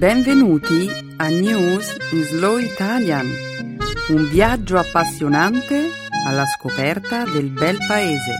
Benvenuti a News in Slow Italian, un viaggio appassionante alla scoperta del bel paese.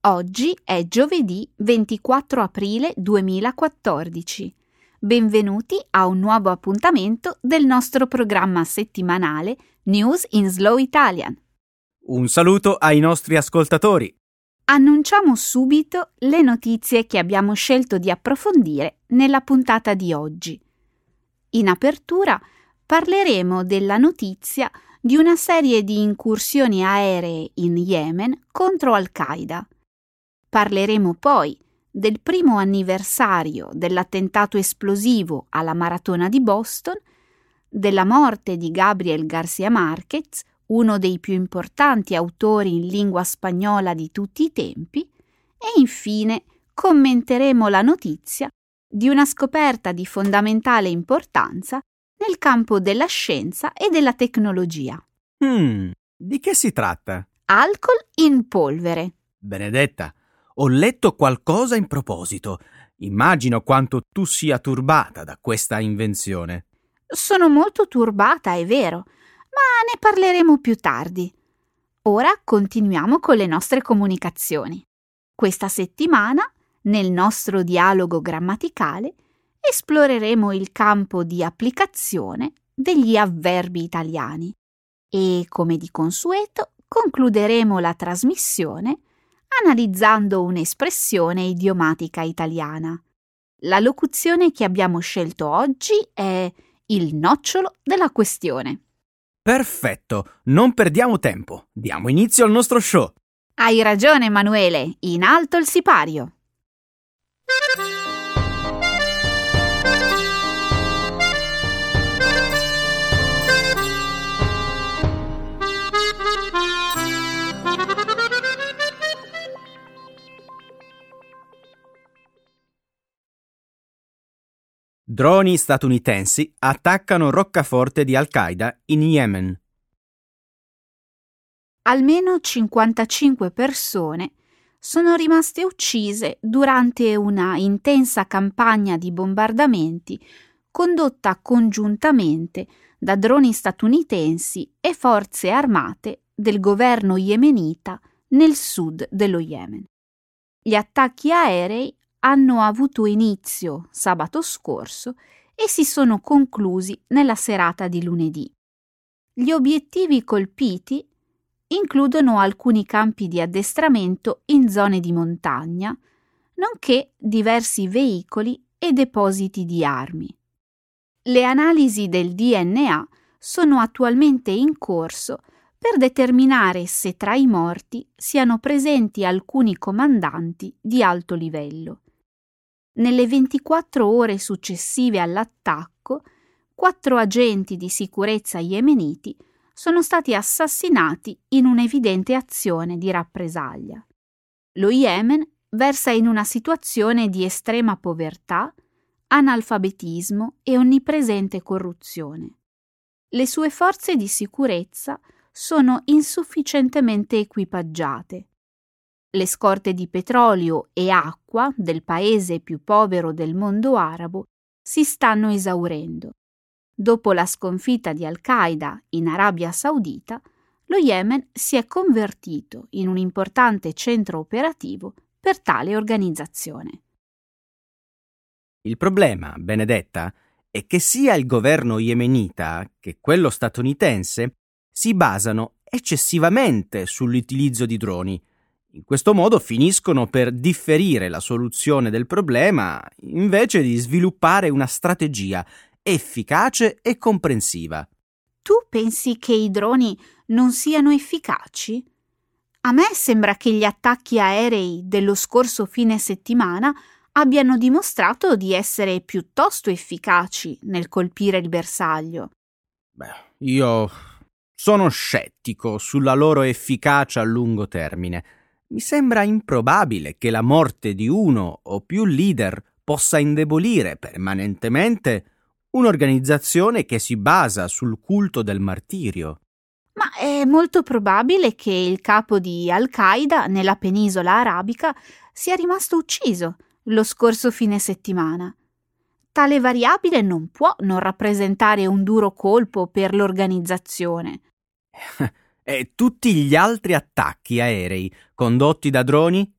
Oggi è giovedì 24 aprile 2014. Benvenuti a un nuovo appuntamento del nostro programma settimanale News in Slow Italian. Un saluto ai nostri ascoltatori. Annunciamo subito le notizie che abbiamo scelto di approfondire nella puntata di oggi. In apertura parleremo della notizia di una serie di incursioni aeree in Yemen contro Al-Qaeda. Parleremo poi del primo anniversario dell'attentato esplosivo alla maratona di Boston, della morte di Gabriel García Márquez, uno dei più importanti autori in lingua spagnola di tutti i tempi, e infine commenteremo la notizia di una scoperta di fondamentale importanza nel campo della scienza e della tecnologia. Hmm, di che si tratta? Alcol in polvere. Benedetta, ho letto qualcosa in proposito. Immagino quanto tu sia turbata da questa invenzione. Sono molto turbata, è vero, ma ne parleremo più tardi. Ora continuiamo con le nostre comunicazioni. Questa settimana, nel nostro dialogo grammaticale, esploreremo il campo di applicazione degli avverbi italiani e, come di consueto, concluderemo la trasmissione analizzando un'espressione idiomatica italiana. La locuzione che abbiamo scelto oggi è il nocciolo della questione. Perfetto, non perdiamo tempo. Diamo inizio al nostro show. Hai ragione, Emanuele, in alto il sipario. Droni statunitensi attaccano roccaforte di Al-Qaeda in Yemen. Almeno 55 persone sono rimaste uccise durante una intensa campagna di bombardamenti condotta congiuntamente da droni statunitensi e forze armate del governo yemenita nel sud dello Yemen. Gli attacchi aerei hanno avuto inizio sabato scorso e si sono conclusi nella serata di lunedì. Gli obiettivi colpiti includono alcuni campi di addestramento in zone di montagna, nonché diversi veicoli e depositi di armi. Le analisi del DNA sono attualmente in corso per determinare se tra i morti siano presenti alcuni comandanti di alto livello. Nelle 24 ore successive all'attacco, quattro agenti di sicurezza yemeniti sono stati assassinati in un'evidente azione di rappresaglia. Lo Yemen versa in una situazione di estrema povertà, analfabetismo e onnipresente corruzione. Le sue forze di sicurezza sono insufficientemente equipaggiate le scorte di petrolio e acqua del paese più povero del mondo arabo si stanno esaurendo. Dopo la sconfitta di Al-Qaeda in Arabia Saudita, lo Yemen si è convertito in un importante centro operativo per tale organizzazione. Il problema, Benedetta, è che sia il governo yemenita che quello statunitense si basano eccessivamente sull'utilizzo di droni, in questo modo finiscono per differire la soluzione del problema invece di sviluppare una strategia efficace e comprensiva. Tu pensi che i droni non siano efficaci? A me sembra che gli attacchi aerei dello scorso fine settimana abbiano dimostrato di essere piuttosto efficaci nel colpire il bersaglio. Beh, io sono scettico sulla loro efficacia a lungo termine mi sembra improbabile che la morte di uno o più leader possa indebolire permanentemente un'organizzazione che si basa sul culto del martirio. ma è molto probabile che il capo di Al-Qaeda nella penisola arabica sia rimasto ucciso lo scorso fine settimana. Tale variabile non può non rappresentare un duro colpo per l'organizzazione. e tutti gli altri attacchi aerei condotti da droni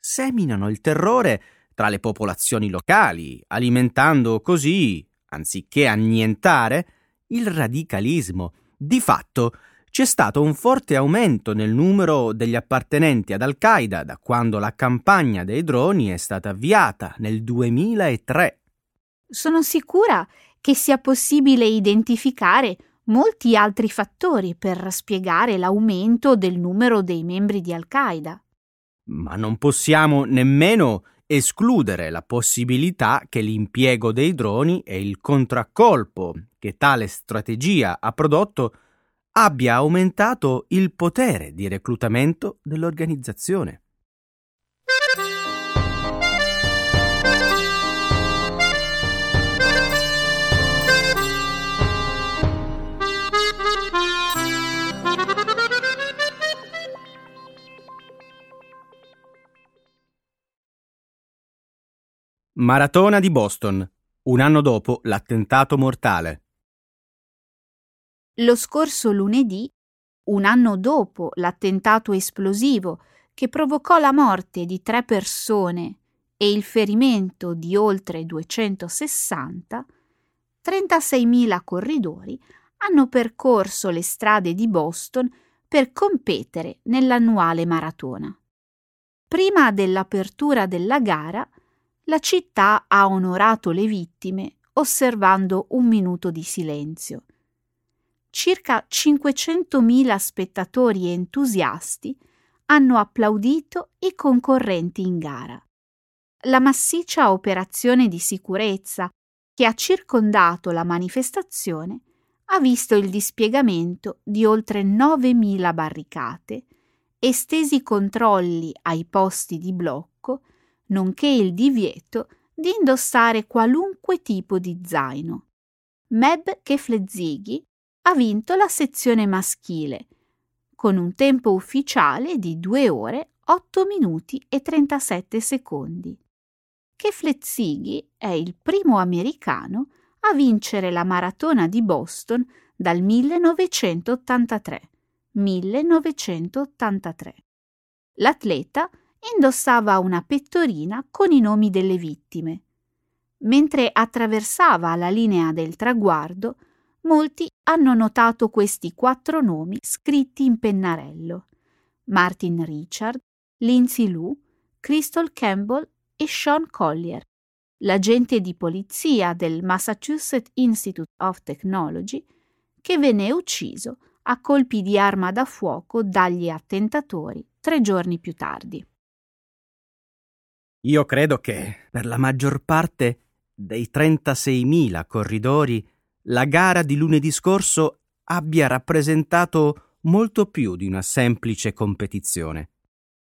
seminano il terrore tra le popolazioni locali, alimentando così, anziché annientare, il radicalismo. Di fatto, c'è stato un forte aumento nel numero degli appartenenti ad Al-Qaeda da quando la campagna dei droni è stata avviata nel 2003. Sono sicura che sia possibile identificare molti altri fattori per spiegare l'aumento del numero dei membri di Al-Qaeda. Ma non possiamo nemmeno escludere la possibilità che l'impiego dei droni e il contraccolpo che tale strategia ha prodotto abbia aumentato il potere di reclutamento dell'organizzazione. Maratona di Boston, un anno dopo l'attentato mortale. Lo scorso lunedì, un anno dopo l'attentato esplosivo che provocò la morte di tre persone e il ferimento di oltre 260, 36.000 corridori hanno percorso le strade di Boston per competere nell'annuale maratona. Prima dell'apertura della gara, la città ha onorato le vittime osservando un minuto di silenzio. Circa 500.000 spettatori entusiasti hanno applaudito i concorrenti in gara. La massiccia operazione di sicurezza che ha circondato la manifestazione ha visto il dispiegamento di oltre 9.000 barricate, estesi controlli ai posti di blocco nonché il divieto di indossare qualunque tipo di zaino. Meb Keflezighi ha vinto la sezione maschile, con un tempo ufficiale di 2 ore 8 minuti e 37 secondi. Keflezighi è il primo americano a vincere la maratona di Boston dal 1983. 1983. L'atleta indossava una pettorina con i nomi delle vittime. Mentre attraversava la linea del traguardo, molti hanno notato questi quattro nomi scritti in pennarello. Martin Richard, Lindsay Lou, Crystal Campbell e Sean Collier, l'agente di polizia del Massachusetts Institute of Technology, che venne ucciso a colpi di arma da fuoco dagli attentatori tre giorni più tardi. Io credo che per la maggior parte dei 36.000 corridori la gara di lunedì scorso abbia rappresentato molto più di una semplice competizione.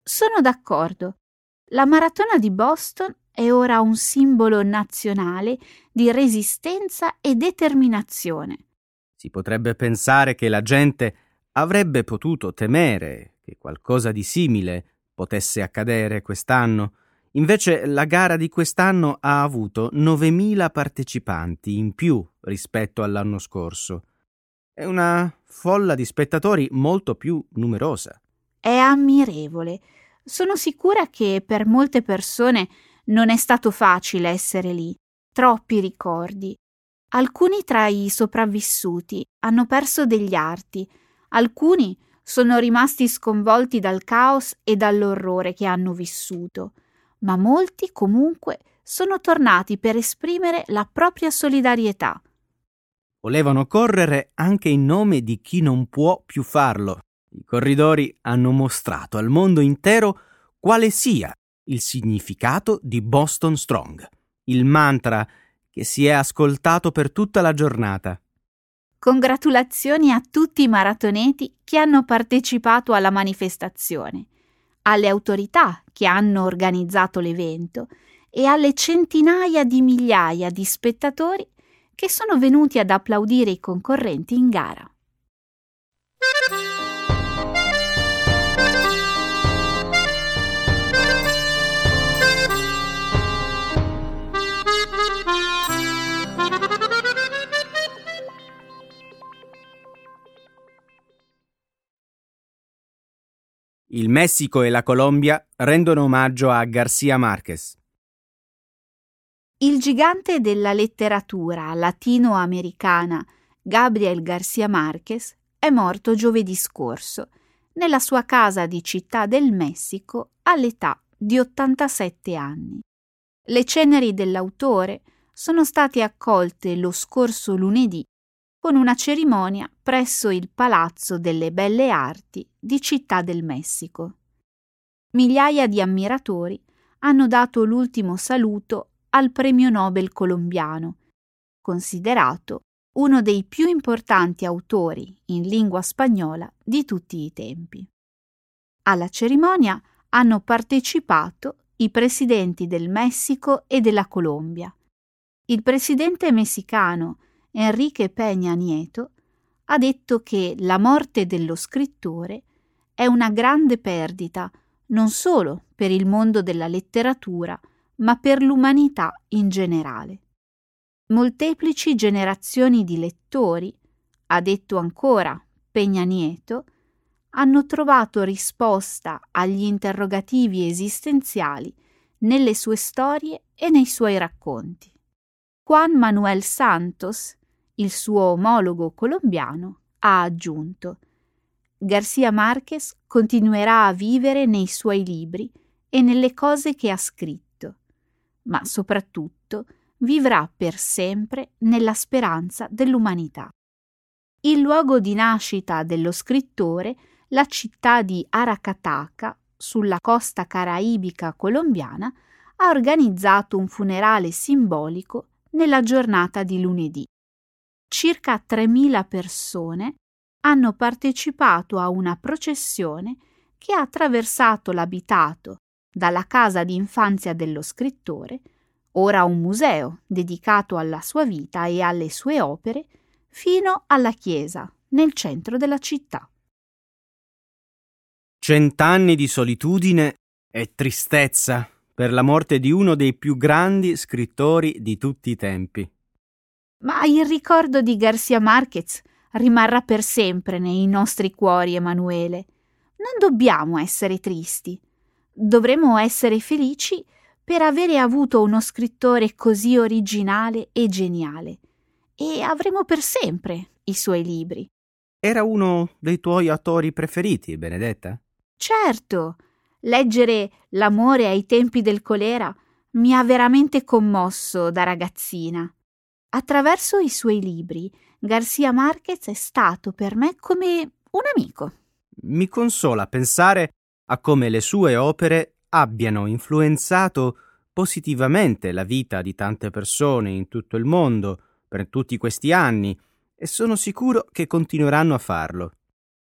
Sono d'accordo. La maratona di Boston è ora un simbolo nazionale di resistenza e determinazione. Si potrebbe pensare che la gente avrebbe potuto temere che qualcosa di simile potesse accadere quest'anno, Invece la gara di quest'anno ha avuto 9.000 partecipanti in più rispetto all'anno scorso. È una folla di spettatori molto più numerosa. È ammirevole. Sono sicura che per molte persone non è stato facile essere lì. Troppi ricordi. Alcuni tra i sopravvissuti hanno perso degli arti, alcuni sono rimasti sconvolti dal caos e dall'orrore che hanno vissuto ma molti comunque sono tornati per esprimere la propria solidarietà. Volevano correre anche in nome di chi non può più farlo. I corridori hanno mostrato al mondo intero quale sia il significato di Boston Strong, il mantra che si è ascoltato per tutta la giornata. Congratulazioni a tutti i maratoneti che hanno partecipato alla manifestazione alle autorità che hanno organizzato l'evento e alle centinaia di migliaia di spettatori che sono venuti ad applaudire i concorrenti in gara. Il Messico e la Colombia rendono omaggio a García Márquez. Il gigante della letteratura latinoamericana Gabriel García Márquez è morto giovedì scorso nella sua casa di Città del Messico all'età di 87 anni. Le ceneri dell'autore sono state accolte lo scorso lunedì con una cerimonia presso il Palazzo delle Belle Arti di Città del Messico. Migliaia di ammiratori hanno dato l'ultimo saluto al premio Nobel colombiano, considerato uno dei più importanti autori in lingua spagnola di tutti i tempi. Alla cerimonia hanno partecipato i presidenti del Messico e della Colombia. Il presidente messicano Enrique Peña Nieto ha detto che la morte dello scrittore è una grande perdita non solo per il mondo della letteratura, ma per l'umanità in generale. Molteplici generazioni di lettori, ha detto ancora Peña Nieto, hanno trovato risposta agli interrogativi esistenziali nelle sue storie e nei suoi racconti. Juan Manuel Santos, il suo omologo colombiano, ha aggiunto Garcia Marquez continuerà a vivere nei suoi libri e nelle cose che ha scritto, ma soprattutto vivrà per sempre nella speranza dell'umanità. Il luogo di nascita dello scrittore, la città di Aracataca, sulla costa caraibica colombiana, ha organizzato un funerale simbolico nella giornata di lunedì. Circa 3.000 persone hanno partecipato a una processione che ha attraversato l'abitato dalla casa di infanzia dello scrittore ora un museo dedicato alla sua vita e alle sue opere, fino alla chiesa nel centro della città. Cent'anni di solitudine e tristezza per la morte di uno dei più grandi scrittori di tutti i tempi. Ma il ricordo di Garcia Marquez rimarrà per sempre nei nostri cuori, Emanuele. Non dobbiamo essere tristi. Dovremmo essere felici per avere avuto uno scrittore così originale e geniale. E avremo per sempre i suoi libri. Era uno dei tuoi autori preferiti, Benedetta? Certo. Leggere L'amore ai tempi del colera mi ha veramente commosso da ragazzina. Attraverso i suoi libri, Garcia Marquez è stato per me come un amico. Mi consola pensare a come le sue opere abbiano influenzato positivamente la vita di tante persone in tutto il mondo per tutti questi anni e sono sicuro che continueranno a farlo.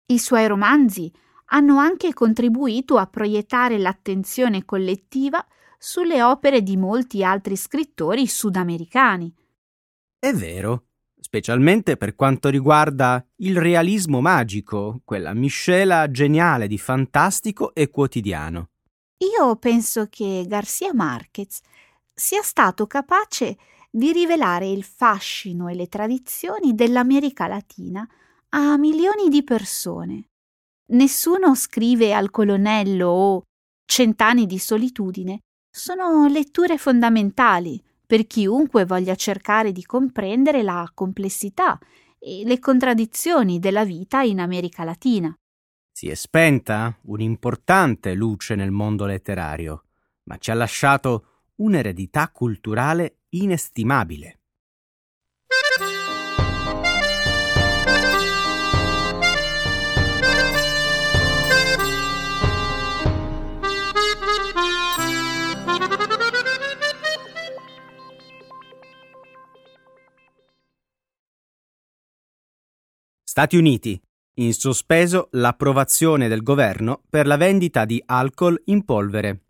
I suoi romanzi hanno anche contribuito a proiettare l'attenzione collettiva sulle opere di molti altri scrittori sudamericani. È vero, specialmente per quanto riguarda il realismo magico, quella miscela geniale di fantastico e quotidiano. Io penso che Garcia Marquez sia stato capace di rivelare il fascino e le tradizioni dell'America Latina a milioni di persone. Nessuno scrive al colonnello o Cent'anni di solitudine sono letture fondamentali per chiunque voglia cercare di comprendere la complessità e le contraddizioni della vita in America Latina. Si è spenta un'importante luce nel mondo letterario, ma ci ha lasciato un'eredità culturale inestimabile. Stati Uniti in sospeso l'approvazione del governo per la vendita di alcol in polvere.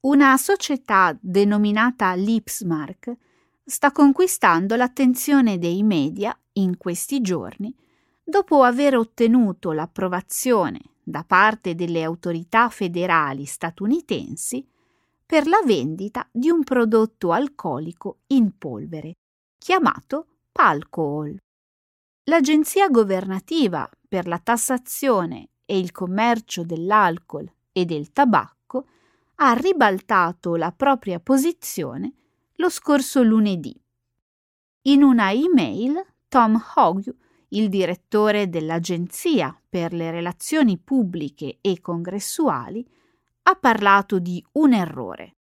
Una società denominata Lipsmark sta conquistando l'attenzione dei media in questi giorni dopo aver ottenuto l'approvazione da parte delle autorità federali statunitensi per la vendita di un prodotto alcolico in polvere, chiamato Palcool. L'Agenzia governativa per la tassazione e il commercio dell'alcol e del tabacco ha ribaltato la propria posizione lo scorso lunedì. In una email, Tom Hogg, il direttore dell'Agenzia per le relazioni pubbliche e congressuali, ha parlato di un errore.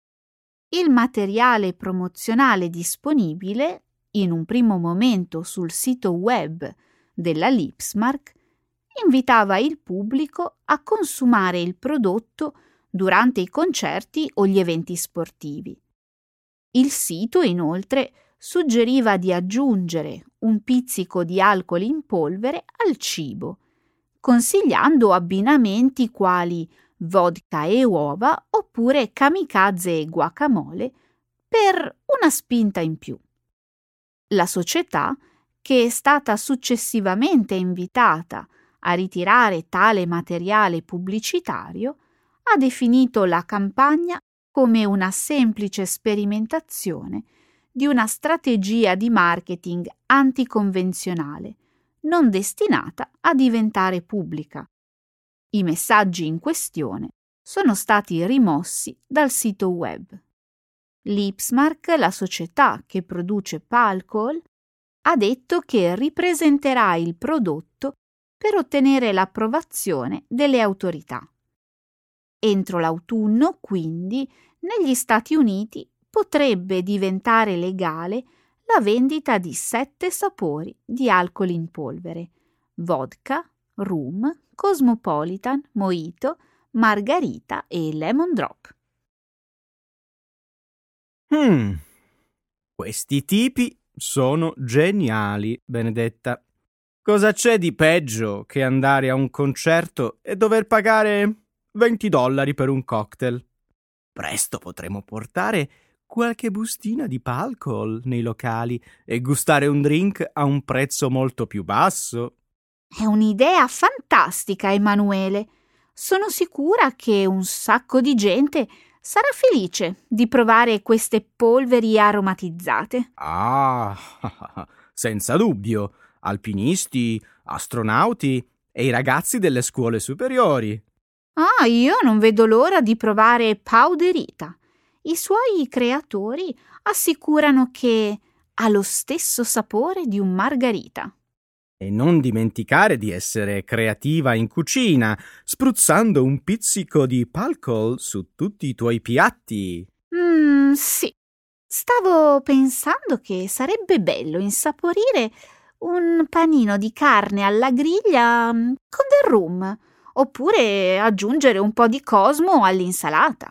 Il materiale promozionale disponibile, in un primo momento sul sito web della Lipsmark, invitava il pubblico a consumare il prodotto durante i concerti o gli eventi sportivi. Il sito, inoltre, suggeriva di aggiungere un pizzico di alcol in polvere al cibo, consigliando abbinamenti quali vodka e uova oppure kamikaze e guacamole per una spinta in più. La società, che è stata successivamente invitata a ritirare tale materiale pubblicitario, ha definito la campagna come una semplice sperimentazione di una strategia di marketing anticonvenzionale, non destinata a diventare pubblica. I messaggi in questione sono stati rimossi dal sito web. Lipsmark, la società che produce Palcol, ha detto che ripresenterà il prodotto per ottenere l'approvazione delle autorità. Entro l'autunno, quindi, negli Stati Uniti potrebbe diventare legale la vendita di sette sapori di alcol in polvere: vodka, rum, cosmopolitan, mojito, margarita e lemon drop. Hmm. Questi tipi sono geniali, Benedetta. Cosa c'è di peggio che andare a un concerto e dover pagare 20 dollari per un cocktail. Presto potremo portare qualche bustina di alcol nei locali e gustare un drink a un prezzo molto più basso. È un'idea fantastica, Emanuele. Sono sicura che un sacco di gente sarà felice di provare queste polveri aromatizzate. Ah, senza dubbio. Alpinisti, astronauti e i ragazzi delle scuole superiori. Ah, io non vedo l'ora di provare Powderita. I suoi creatori assicurano che ha lo stesso sapore di un margarita. E non dimenticare di essere creativa in cucina, spruzzando un pizzico di palcol su tutti i tuoi piatti. Mmm, sì. Stavo pensando che sarebbe bello insaporire un panino di carne alla griglia mm, con del rum oppure aggiungere un po' di cosmo all'insalata.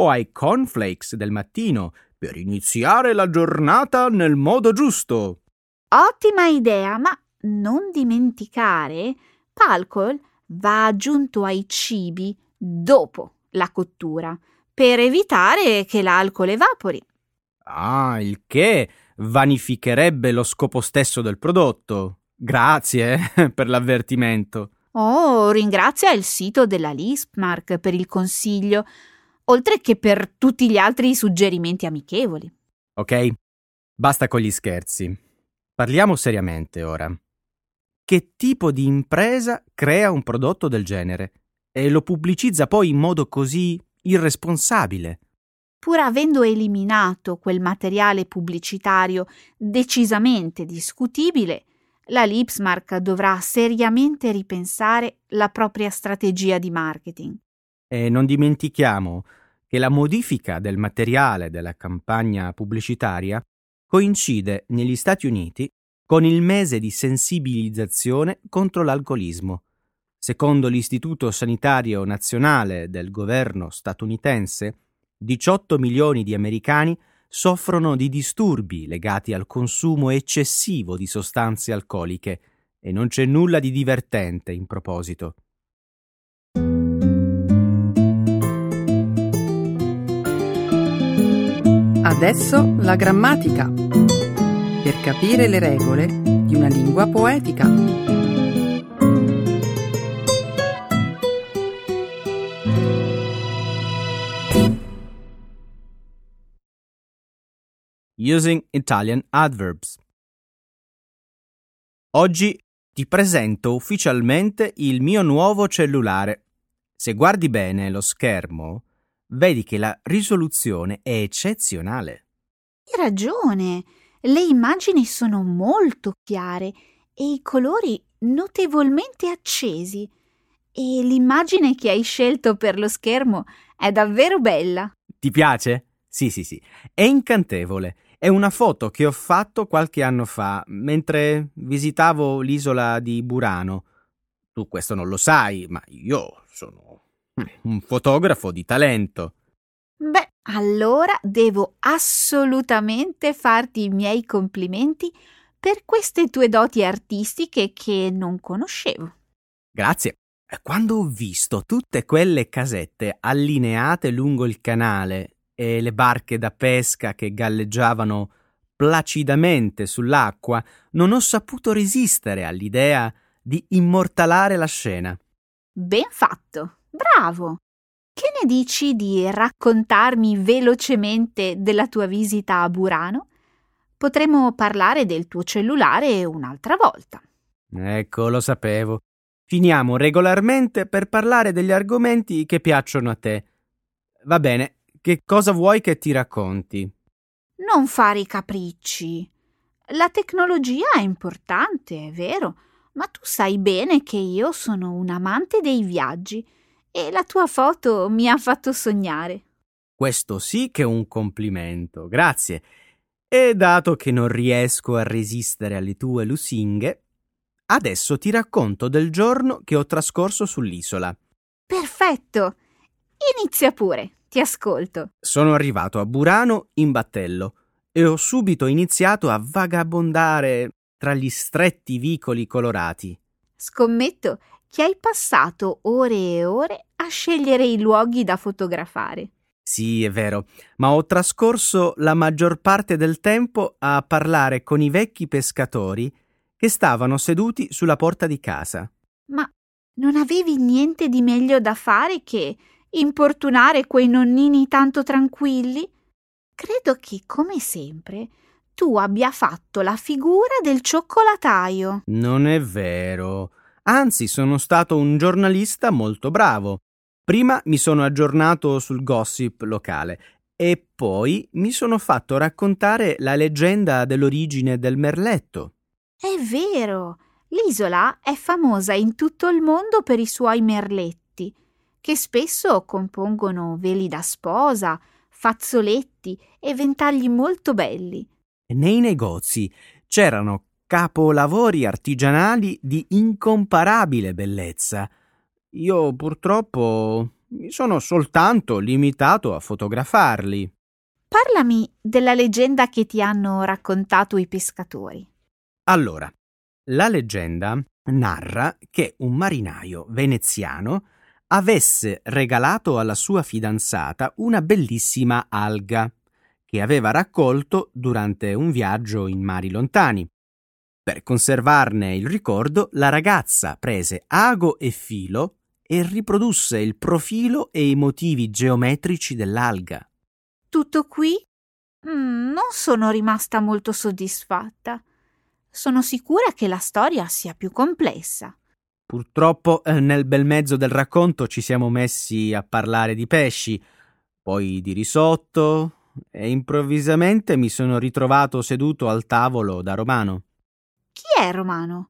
O ai cornflakes del mattino per iniziare la giornata nel modo giusto. Ottima idea, ma non dimenticare, l'alcol va aggiunto ai cibi dopo la cottura, per evitare che l'alcol evapori. Ah, il che vanificherebbe lo scopo stesso del prodotto. Grazie eh, per l'avvertimento. Oh, ringrazia il sito della Listmark per il consiglio, oltre che per tutti gli altri suggerimenti amichevoli. Ok, basta con gli scherzi. Parliamo seriamente ora. Che tipo di impresa crea un prodotto del genere e lo pubblicizza poi in modo così irresponsabile? Pur avendo eliminato quel materiale pubblicitario decisamente discutibile, la Lipsmark dovrà seriamente ripensare la propria strategia di marketing. E non dimentichiamo che la modifica del materiale della campagna pubblicitaria coincide negli Stati Uniti con il mese di sensibilizzazione contro l'alcolismo. Secondo l'Istituto Sanitario Nazionale del governo statunitense, 18 milioni di americani soffrono di disturbi legati al consumo eccessivo di sostanze alcoliche e non c'è nulla di divertente in proposito. Adesso la grammatica per capire le regole di una lingua poetica. Using Italian Adverbs Oggi ti presento ufficialmente il mio nuovo cellulare. Se guardi bene lo schermo, vedi che la risoluzione è eccezionale. Hai ragione le immagini sono molto chiare e i colori notevolmente accesi. E l'immagine che hai scelto per lo schermo è davvero bella. Ti piace? Sì, sì, sì. È incantevole. È una foto che ho fatto qualche anno fa mentre visitavo l'isola di Burano. Tu questo non lo sai, ma io sono un fotografo di talento. Beh, allora devo assolutamente farti i miei complimenti per queste tue doti artistiche che non conoscevo. Grazie. Quando ho visto tutte quelle casette allineate lungo il canale e le barche da pesca che galleggiavano placidamente sull'acqua, non ho saputo resistere all'idea di immortalare la scena. Ben fatto, bravo. Che ne dici di raccontarmi velocemente della tua visita a Burano? Potremmo parlare del tuo cellulare un'altra volta. Ecco, lo sapevo. Finiamo regolarmente per parlare degli argomenti che piacciono a te. Va bene, che cosa vuoi che ti racconti? Non fare i capricci. La tecnologia è importante, è vero, ma tu sai bene che io sono un amante dei viaggi e la tua foto mi ha fatto sognare. Questo sì che è un complimento, grazie. E dato che non riesco a resistere alle tue lusinghe, adesso ti racconto del giorno che ho trascorso sull'isola. Perfetto. Inizia pure, ti ascolto. Sono arrivato a Burano in battello e ho subito iniziato a vagabondare tra gli stretti vicoli colorati. Scommetto che hai passato ore e ore a scegliere i luoghi da fotografare. Sì, è vero, ma ho trascorso la maggior parte del tempo a parlare con i vecchi pescatori che stavano seduti sulla porta di casa. Ma non avevi niente di meglio da fare che importunare quei nonnini tanto tranquilli? Credo che, come sempre, tu abbia fatto la figura del cioccolataio. Non è vero. Anzi, sono stato un giornalista molto bravo. Prima mi sono aggiornato sul gossip locale e poi mi sono fatto raccontare la leggenda dell'origine del merletto. È vero, l'isola è famosa in tutto il mondo per i suoi merletti, che spesso compongono veli da sposa, fazzoletti e ventagli molto belli. Nei negozi c'erano capolavori artigianali di incomparabile bellezza. Io purtroppo mi sono soltanto limitato a fotografarli. Parlami della leggenda che ti hanno raccontato i pescatori. Allora, la leggenda narra che un marinaio veneziano avesse regalato alla sua fidanzata una bellissima alga che aveva raccolto durante un viaggio in mari lontani. Per conservarne il ricordo, la ragazza prese ago e filo e riprodusse il profilo e i motivi geometrici dell'alga. Tutto qui? Mm, non sono rimasta molto soddisfatta. Sono sicura che la storia sia più complessa. Purtroppo eh, nel bel mezzo del racconto ci siamo messi a parlare di pesci, poi di risotto e improvvisamente mi sono ritrovato seduto al tavolo da Romano. Chi è Romano?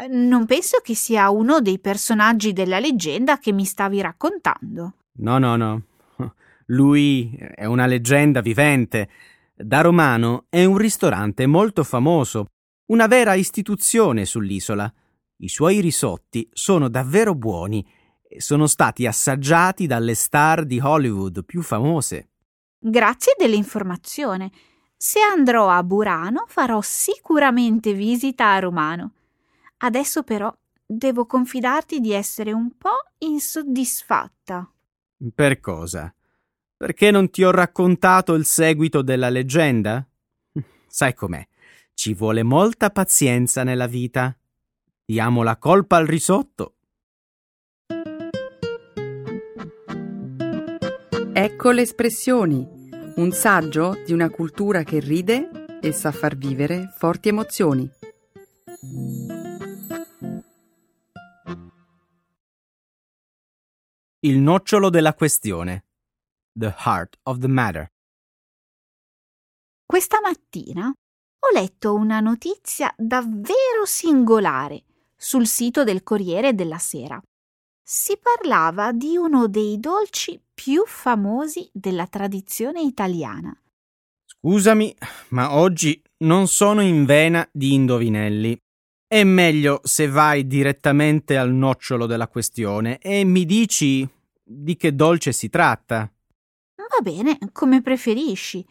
Eh, non penso che sia uno dei personaggi della leggenda che mi stavi raccontando. No, no, no. Lui è una leggenda vivente. Da Romano è un ristorante molto famoso, una vera istituzione sull'isola. I suoi risotti sono davvero buoni e sono stati assaggiati dalle star di Hollywood più famose. Grazie dell'informazione. Se andrò a Burano farò sicuramente visita a Romano. Adesso però devo confidarti di essere un po' insoddisfatta. Per cosa? Perché non ti ho raccontato il seguito della leggenda? Sai com'è? Ci vuole molta pazienza nella vita. Diamo la colpa al risotto. Ecco le espressioni Un saggio di una cultura che ride e sa far vivere forti emozioni. Il nocciolo della questione. The heart of the matter. Questa mattina ho letto una notizia davvero singolare sul sito del Corriere della Sera. Si parlava di uno dei dolci più famosi della tradizione italiana. Scusami, ma oggi non sono in vena di indovinelli. È meglio se vai direttamente al nocciolo della questione e mi dici di che dolce si tratta. Va bene, come preferisci.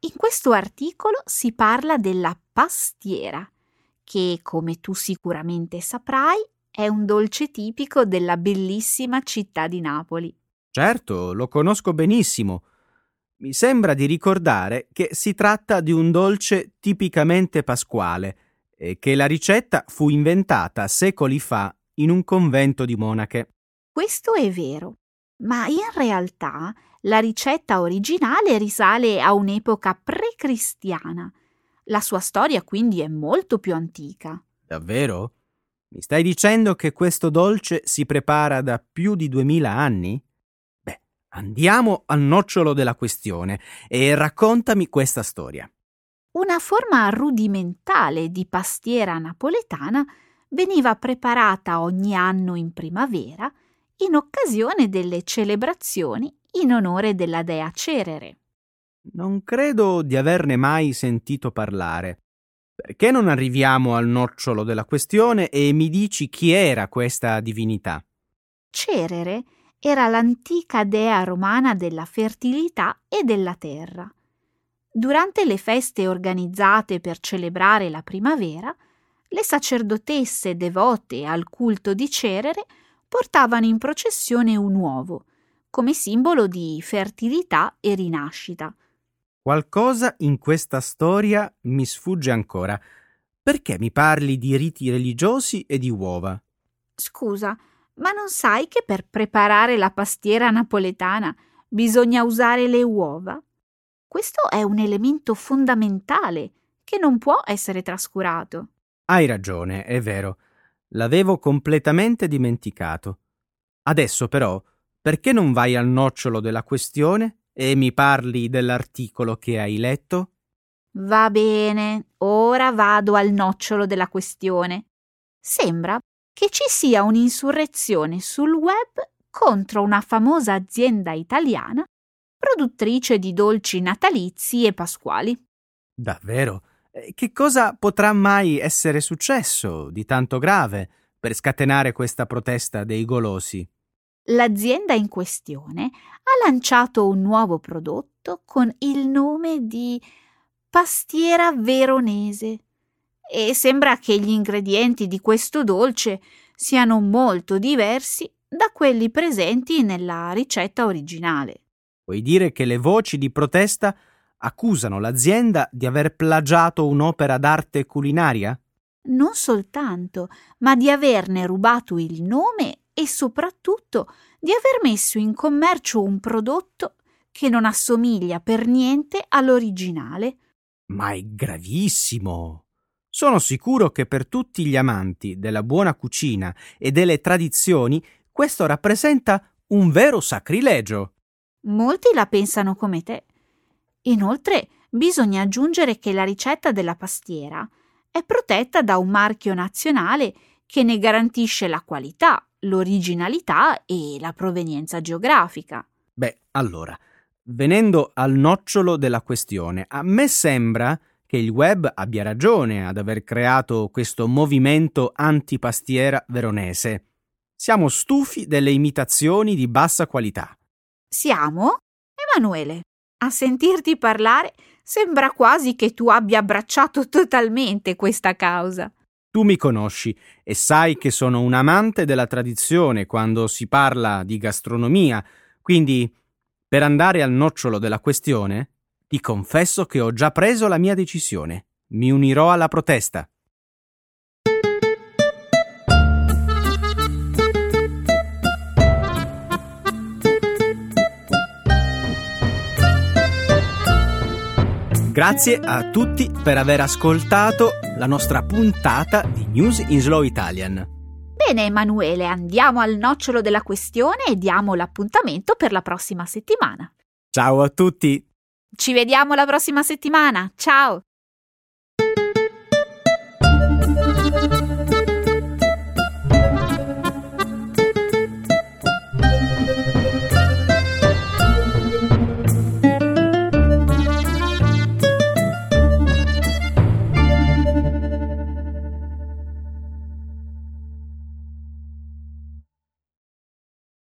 In questo articolo si parla della pastiera, che, come tu sicuramente saprai, è un dolce tipico della bellissima città di Napoli. Certo, lo conosco benissimo. Mi sembra di ricordare che si tratta di un dolce tipicamente pasquale e che la ricetta fu inventata secoli fa in un convento di monache. Questo è vero, ma in realtà la ricetta originale risale a un'epoca pre-cristiana. La sua storia quindi è molto più antica. Davvero? Mi stai dicendo che questo dolce si prepara da più di duemila anni? Beh, andiamo al nocciolo della questione e raccontami questa storia. Una forma rudimentale di pastiera napoletana veniva preparata ogni anno in primavera in occasione delle celebrazioni in onore della dea Cerere. Non credo di averne mai sentito parlare. Perché non arriviamo al nocciolo della questione e mi dici chi era questa divinità? Cerere era l'antica dea romana della fertilità e della terra. Durante le feste organizzate per celebrare la primavera, le sacerdotesse devote al culto di Cerere portavano in processione un uovo, come simbolo di fertilità e rinascita. Qualcosa in questa storia mi sfugge ancora. Perché mi parli di riti religiosi e di uova? Scusa, ma non sai che per preparare la pastiera napoletana bisogna usare le uova? Questo è un elemento fondamentale che non può essere trascurato. Hai ragione, è vero. L'avevo completamente dimenticato. Adesso però, perché non vai al nocciolo della questione e mi parli dell'articolo che hai letto? Va bene, ora vado al nocciolo della questione. Sembra che ci sia un'insurrezione sul web contro una famosa azienda italiana produttrice di dolci natalizi e pasquali. Davvero? Che cosa potrà mai essere successo di tanto grave per scatenare questa protesta dei golosi? L'azienda in questione ha lanciato un nuovo prodotto con il nome di pastiera veronese e sembra che gli ingredienti di questo dolce siano molto diversi da quelli presenti nella ricetta originale. Vuoi dire che le voci di protesta accusano l'azienda di aver plagiato un'opera d'arte culinaria? Non soltanto, ma di averne rubato il nome e soprattutto di aver messo in commercio un prodotto che non assomiglia per niente all'originale. Ma è gravissimo. Sono sicuro che per tutti gli amanti della buona cucina e delle tradizioni questo rappresenta un vero sacrilegio. Molti la pensano come te. Inoltre, bisogna aggiungere che la ricetta della pastiera è protetta da un marchio nazionale che ne garantisce la qualità, l'originalità e la provenienza geografica. Beh, allora, venendo al nocciolo della questione, a me sembra che il web abbia ragione ad aver creato questo movimento antipastiera veronese. Siamo stufi delle imitazioni di bassa qualità. Siamo? Emanuele, a sentirti parlare sembra quasi che tu abbia abbracciato totalmente questa causa. Tu mi conosci e sai che sono un amante della tradizione quando si parla di gastronomia, quindi per andare al nocciolo della questione, ti confesso che ho già preso la mia decisione. Mi unirò alla protesta. Grazie a tutti per aver ascoltato la nostra puntata di News in Slow Italian. Bene Emanuele, andiamo al nocciolo della questione e diamo l'appuntamento per la prossima settimana. Ciao a tutti! Ci vediamo la prossima settimana. Ciao!